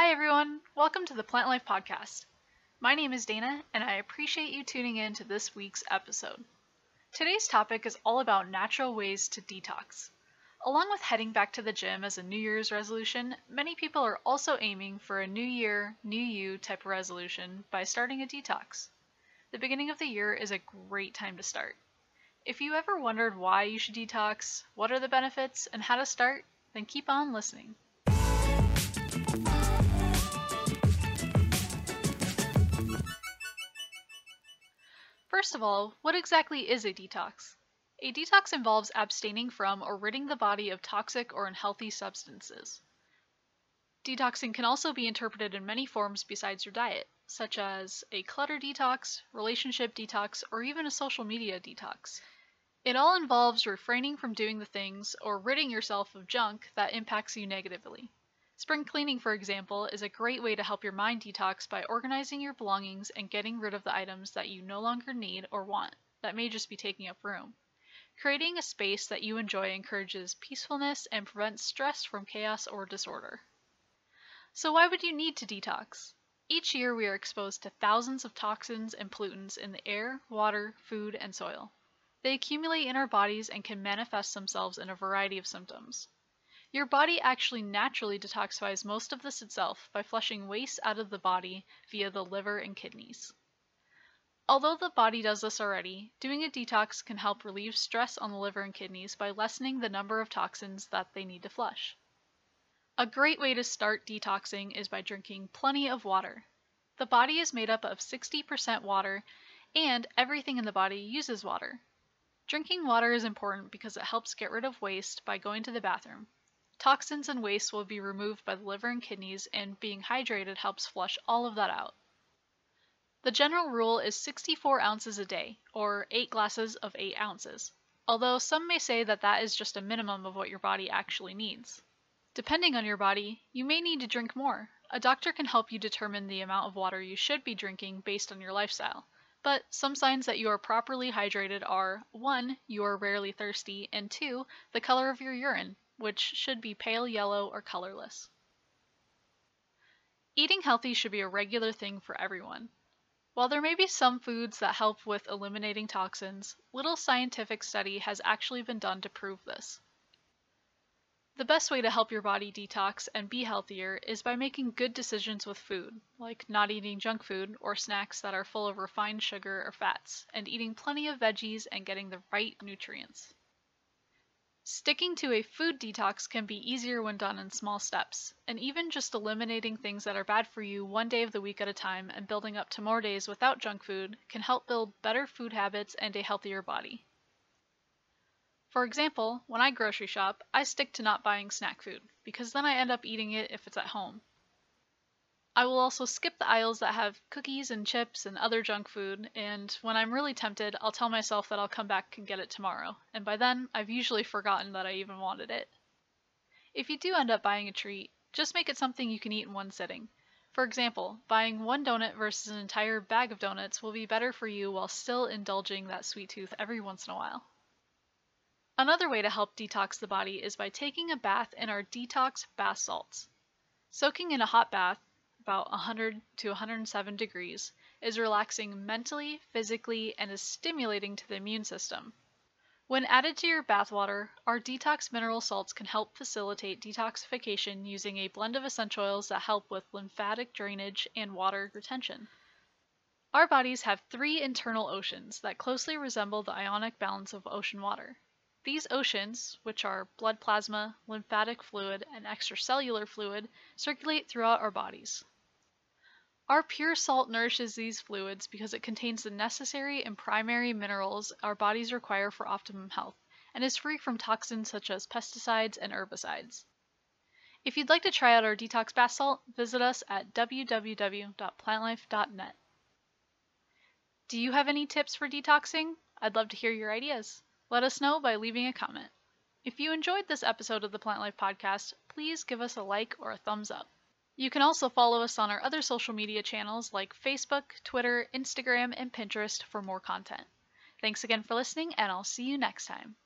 Hi, everyone. Welcome to the Plant Life Podcast. My name is Dana, and I appreciate you tuning in to this week's episode. Today's topic is all about natural ways to detox. Along with heading back to the gym as a New Year's resolution, many people are also aiming for a New Year, New You type of resolution by starting a detox. The beginning of the year is a great time to start. If you ever wondered why you should detox, what are the benefits, and how to start, then keep on listening. First of all, what exactly is a detox? A detox involves abstaining from or ridding the body of toxic or unhealthy substances. Detoxing can also be interpreted in many forms besides your diet, such as a clutter detox, relationship detox, or even a social media detox. It all involves refraining from doing the things or ridding yourself of junk that impacts you negatively. Spring cleaning, for example, is a great way to help your mind detox by organizing your belongings and getting rid of the items that you no longer need or want that may just be taking up room. Creating a space that you enjoy encourages peacefulness and prevents stress from chaos or disorder. So, why would you need to detox? Each year, we are exposed to thousands of toxins and pollutants in the air, water, food, and soil. They accumulate in our bodies and can manifest themselves in a variety of symptoms. Your body actually naturally detoxifies most of this itself by flushing waste out of the body via the liver and kidneys. Although the body does this already, doing a detox can help relieve stress on the liver and kidneys by lessening the number of toxins that they need to flush. A great way to start detoxing is by drinking plenty of water. The body is made up of 60% water, and everything in the body uses water. Drinking water is important because it helps get rid of waste by going to the bathroom, Toxins and waste will be removed by the liver and kidneys, and being hydrated helps flush all of that out. The general rule is 64 ounces a day, or 8 glasses of 8 ounces, although some may say that that is just a minimum of what your body actually needs. Depending on your body, you may need to drink more. A doctor can help you determine the amount of water you should be drinking based on your lifestyle. But some signs that you are properly hydrated are 1. You are rarely thirsty, and 2. The color of your urine which should be pale yellow or colorless. Eating healthy should be a regular thing for everyone. While there may be some foods that help with eliminating toxins, little scientific study has actually been done to prove this. The best way to help your body detox and be healthier is by making good decisions with food, like not eating junk food or snacks that are full of refined sugar or fats, and eating plenty of veggies and getting the right nutrients. Sticking to a food detox can be easier when done in small steps, and even just eliminating things that are bad for you one day of the week at a time and building up to more days without junk food can help build better food habits and a healthier body. For example, when I grocery shop, I stick to not buying snack food, because then I end up eating it if it's at home. I will also skip the aisles that have cookies and chips and other junk food, and when I'm really tempted, I'll tell myself that I'll come back and get it tomorrow, and by then, I've usually forgotten that I even wanted it. If you do end up buying a treat, just make it something you can eat in one sitting. For example, buying one donut versus an entire bag of donuts will be better for you while still indulging that sweet tooth every once in a while. Another way to help detox the body is by taking a bath in our detox bath salts. Soaking in a hot bath about 100 to 107 degrees, is relaxing mentally, physically, and is stimulating to the immune system. When added to your bathwater, our detox mineral salts can help facilitate detoxification using a blend of essential oils that help with lymphatic drainage and water retention. Our bodies have three internal oceans that closely resemble the ionic balance of ocean water. These oceans, which are blood plasma, lymphatic fluid, and extracellular fluid, circulate throughout our bodies. Our pure salt nourishes these fluids because it contains the necessary and primary minerals our bodies require for optimum health and is free from toxins such as pesticides and herbicides. If you'd like to try out our detox bath salt, visit us at www.plantlife.net. Do you have any tips for detoxing? I'd love to hear your ideas. Let us know by leaving a comment. If you enjoyed this episode of the Plant Life Podcast, please give us a like or a thumbs up. You can also follow us on our other social media channels like Facebook, Twitter, Instagram, and Pinterest for more content. Thanks again for listening, and I'll see you next time.